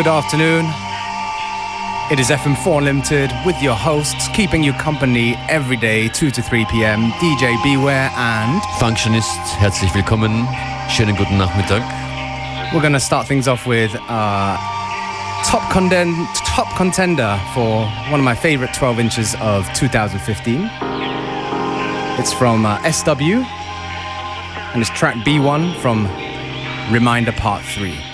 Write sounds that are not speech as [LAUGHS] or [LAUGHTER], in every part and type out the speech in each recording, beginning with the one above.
Good afternoon. It is FM4 Unlimited with your hosts, keeping you company every day, 2 to 3 p.m. DJ Beware and Functionist, herzlich willkommen. Schönen guten Nachmittag. we're going to start things off with uh, top, conden- top contender for one of my favorite 12 inches of 2015. It's from uh, SW and it's track B1 from Reminder Part 3.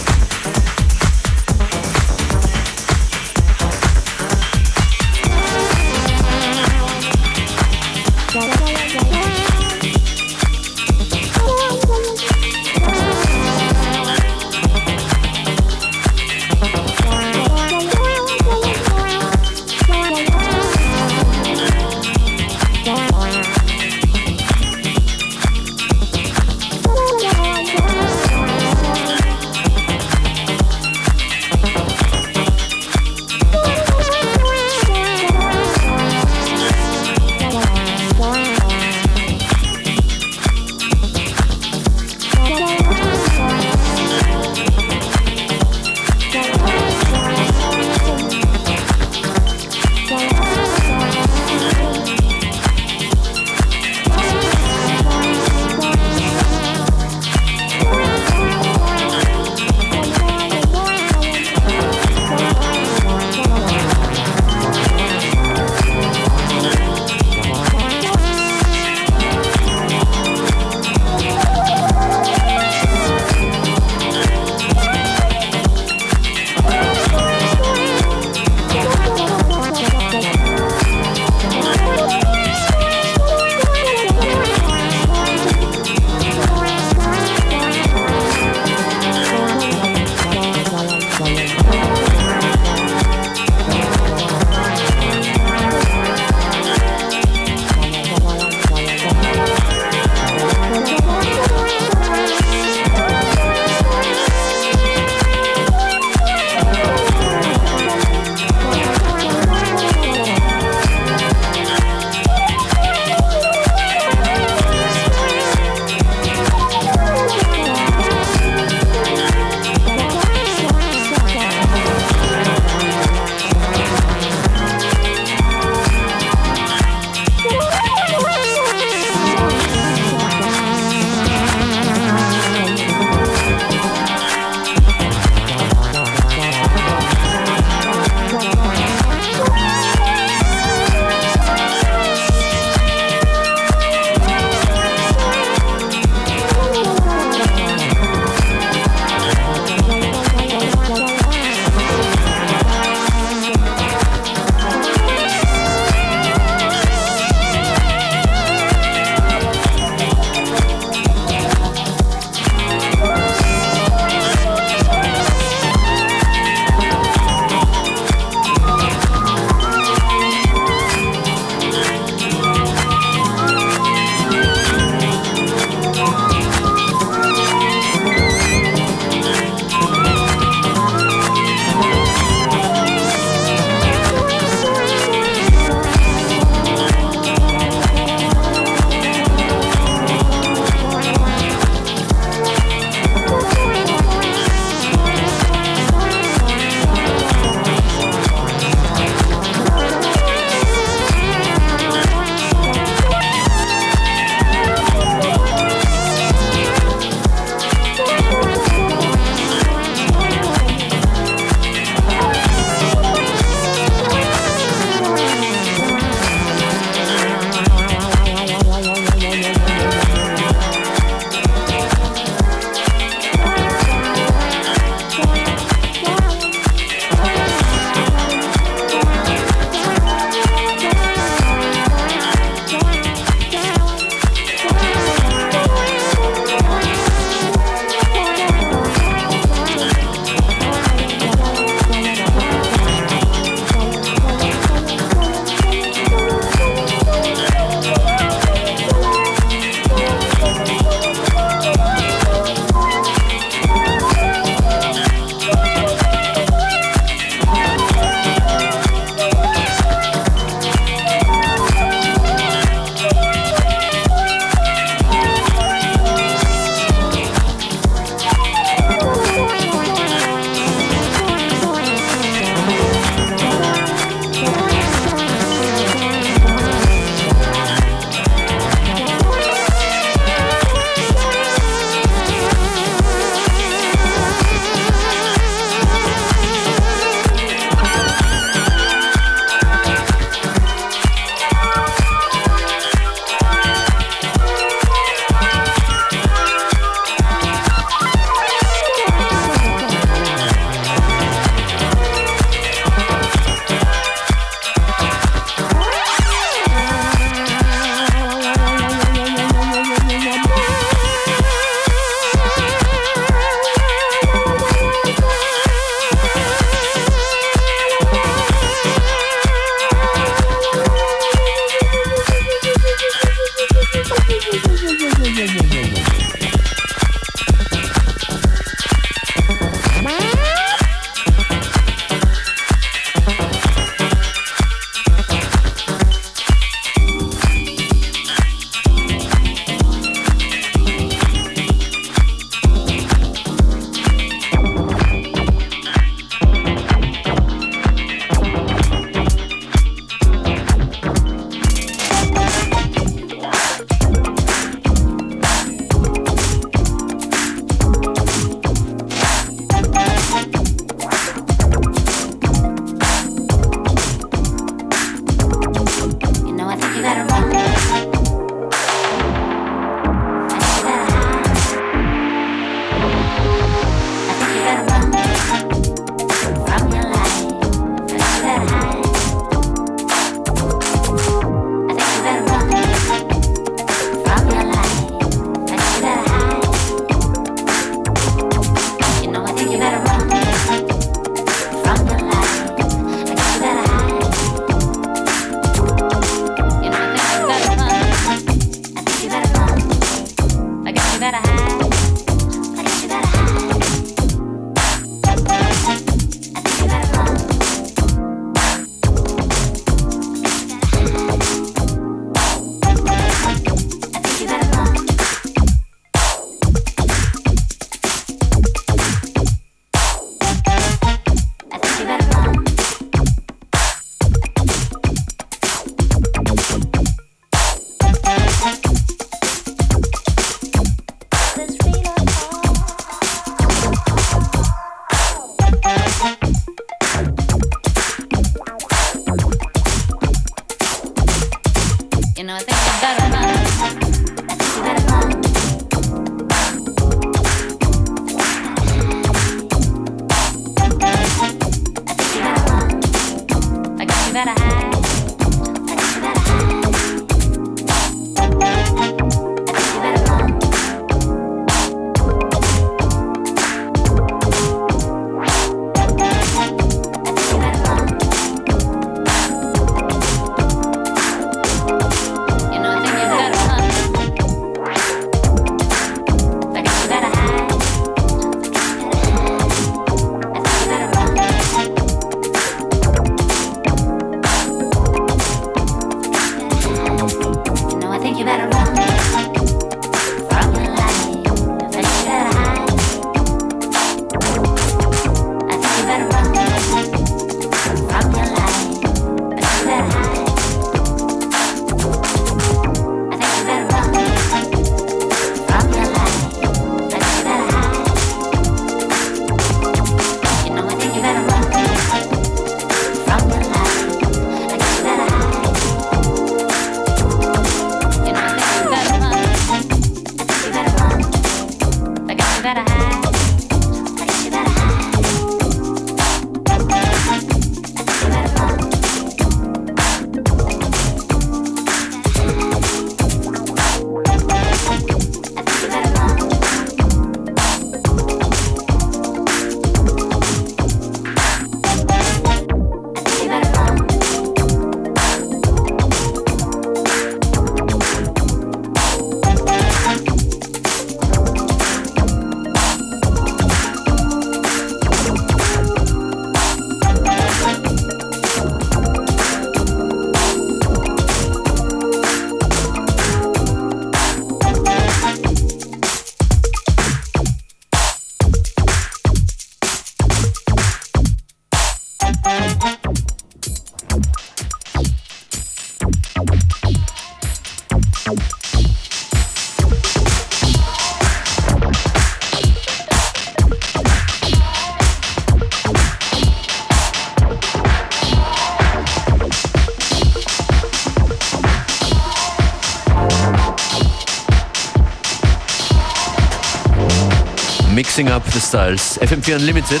Mixing up the styles. FM4 Unlimited.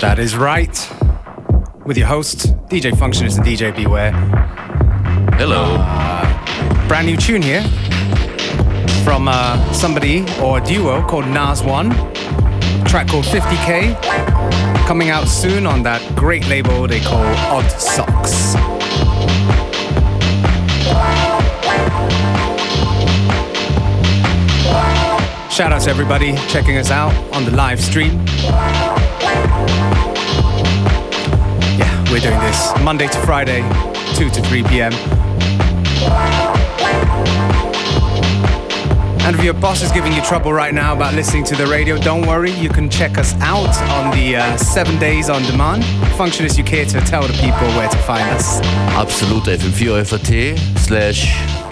That is right. With your host, DJ Functionist and DJ Beware. Hello. Uh, brand new tune here from uh, somebody or a duo called Nas One. Track called 50K. Coming out soon on that great label they call Odd Socks. Shout out to everybody checking us out on the live stream. Yeah, we're doing this Monday to Friday, 2 to 3 p.m. And if your boss is giving you trouble right now about listening to the radio, don't worry. You can check us out on the uh, seven days on demand. Functionist you care to tell the people where to find us. Absolute FM4 FAT slash.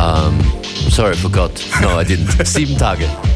Um, sorry, I forgot. No, I didn't. [LAUGHS] Sieben Tage.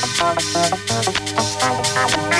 Thank you.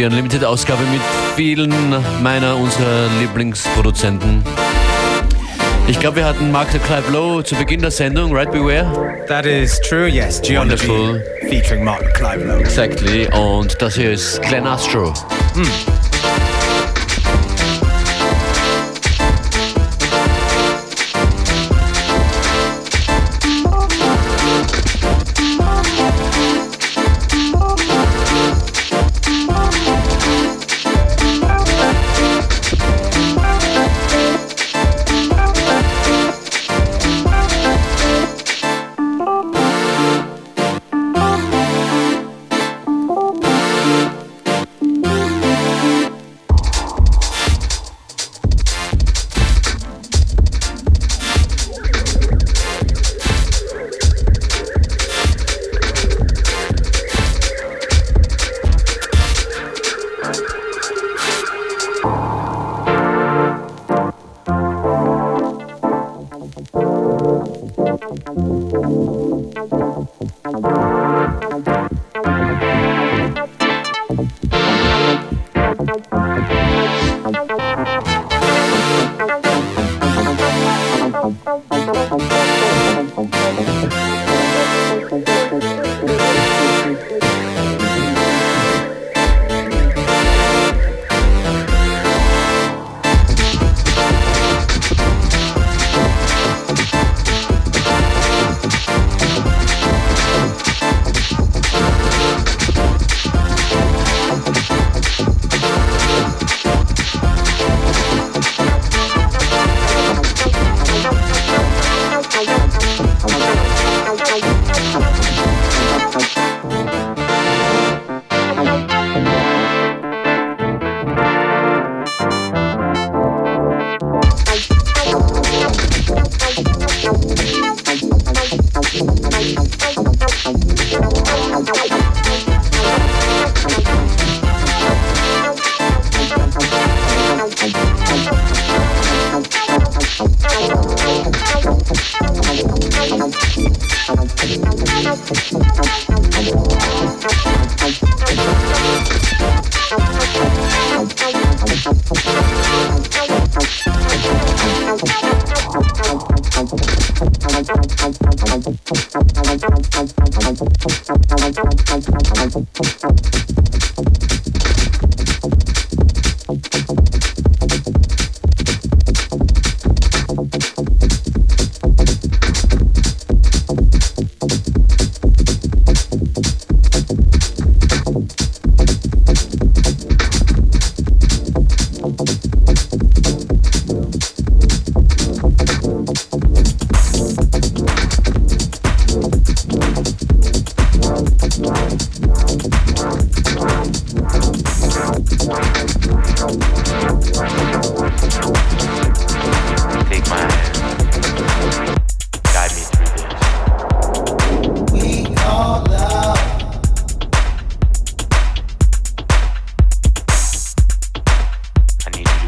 Eine 54 Unlimited Ausgabe mit vielen meiner, unserer Lieblingsproduzenten. Ich glaube, wir hatten Mark the Clive Low zu Beginn der Sendung, Right Beware? That is true, yes. Geology Wonderful. featuring Mark Clive Lowe. Exactly. Und das hier ist Glen Astro.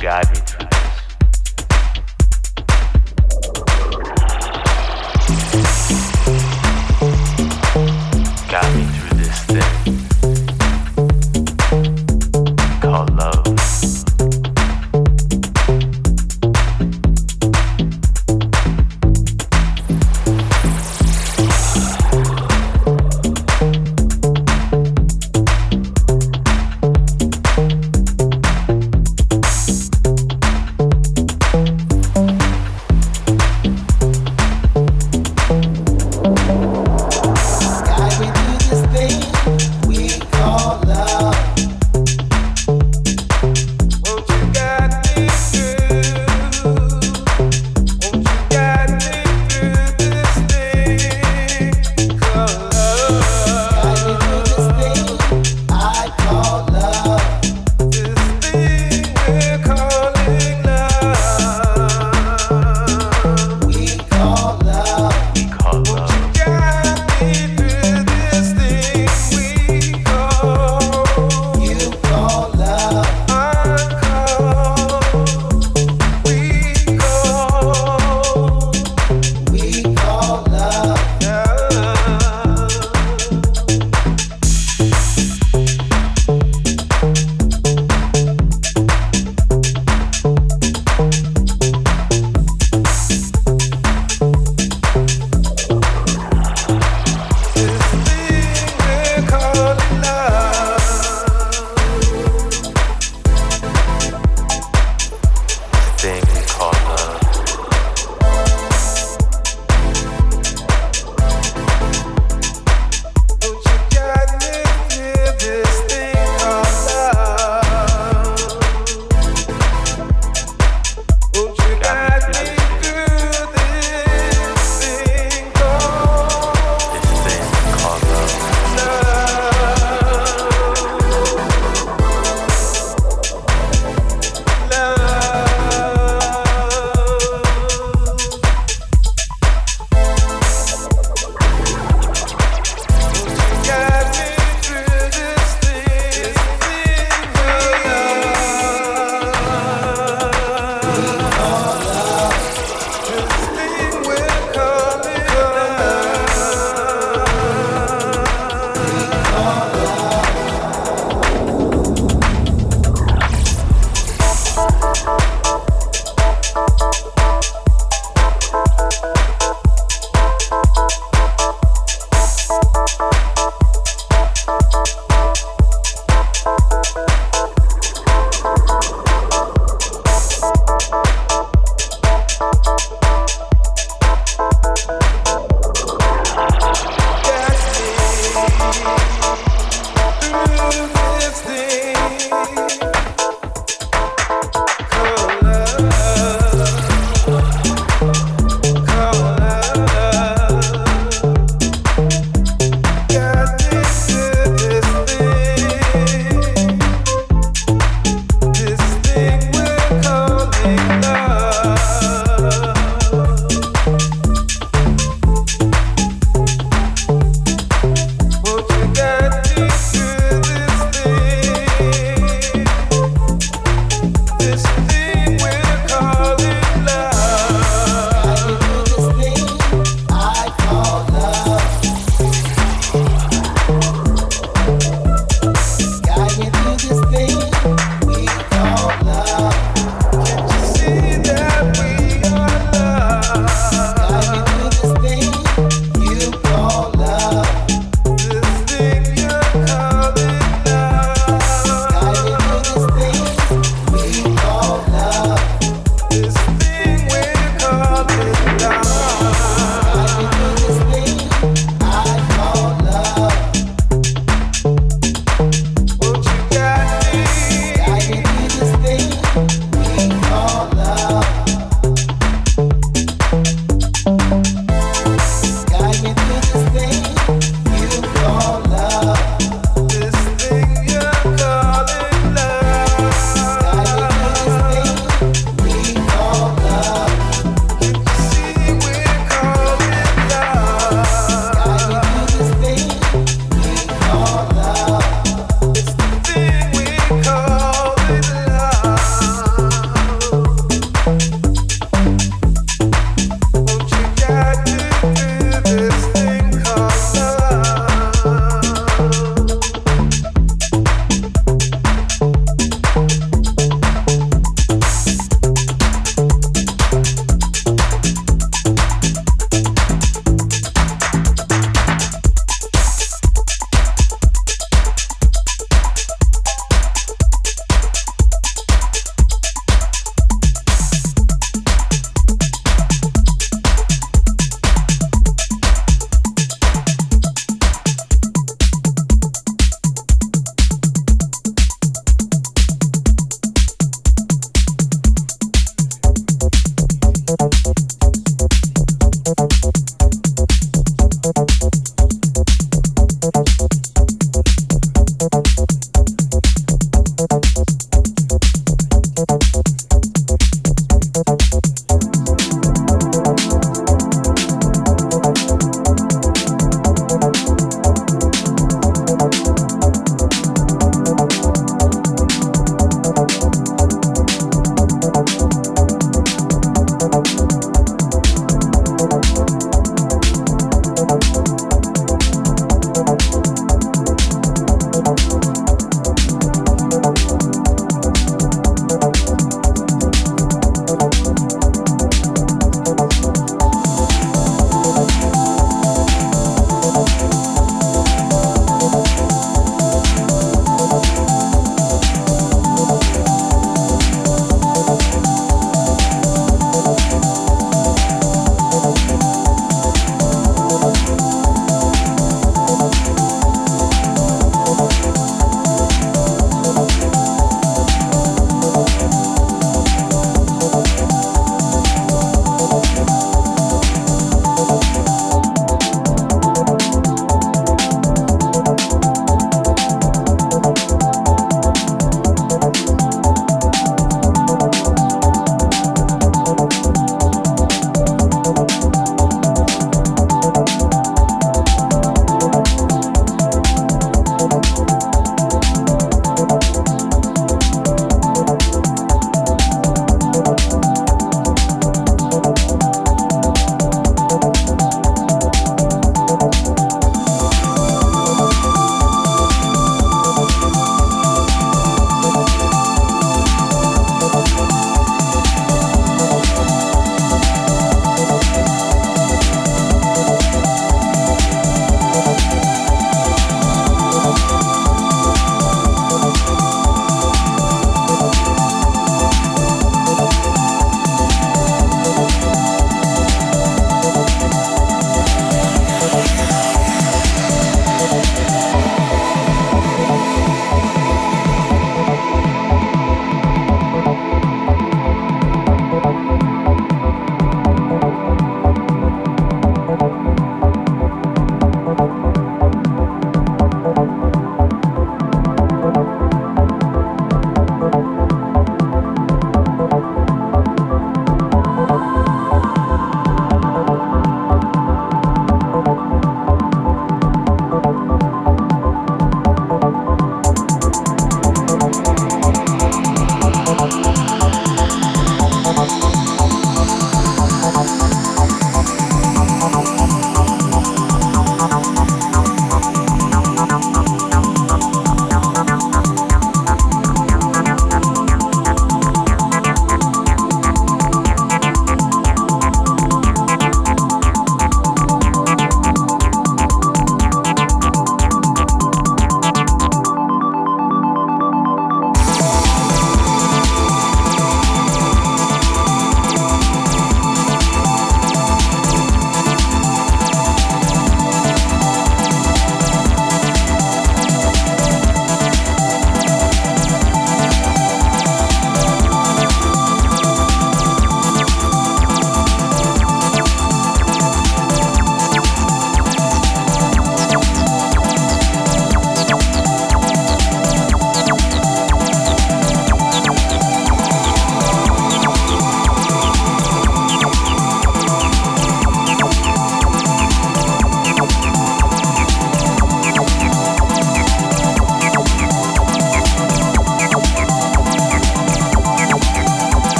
guide me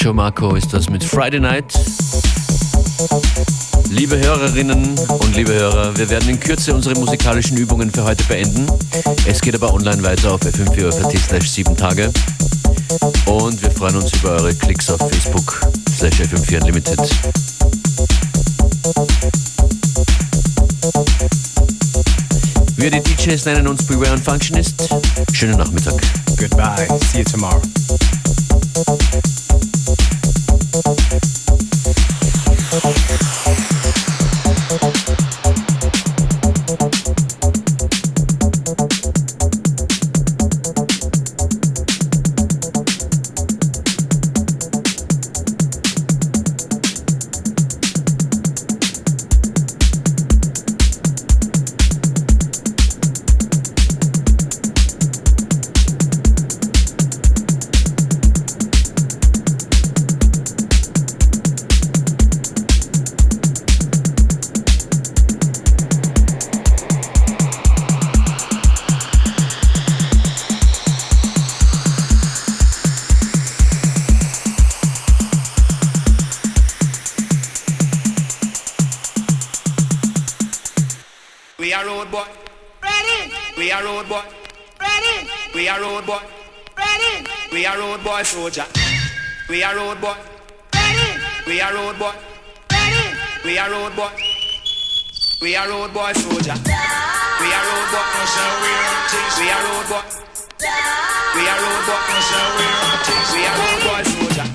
Macho Marco ist das mit Friday Night. Liebe Hörerinnen und liebe Hörer, wir werden in Kürze unsere musikalischen Übungen für heute beenden. Es geht aber online weiter auf fm4 slash 7 Tage. Und wir freuen uns über eure Klicks auf Facebook slash fm4 Unlimited. Wir die DJs nennen uns Beware und Functionist. Schönen Nachmittag. Goodbye. See you tomorrow. Are road boy. Ready. We are road boy. Ready. We are road boy. Ready. We are road boy soldier. We are road boy. Ready. We are road boy. Ready. We are road boy. We are road boy soldier. We are road boy. We run things. We are road boy. We are road boy. No show we run things. We are road boy soldier.